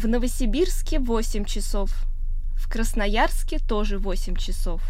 В Новосибирске 8 часов. В Красноярске тоже 8 часов.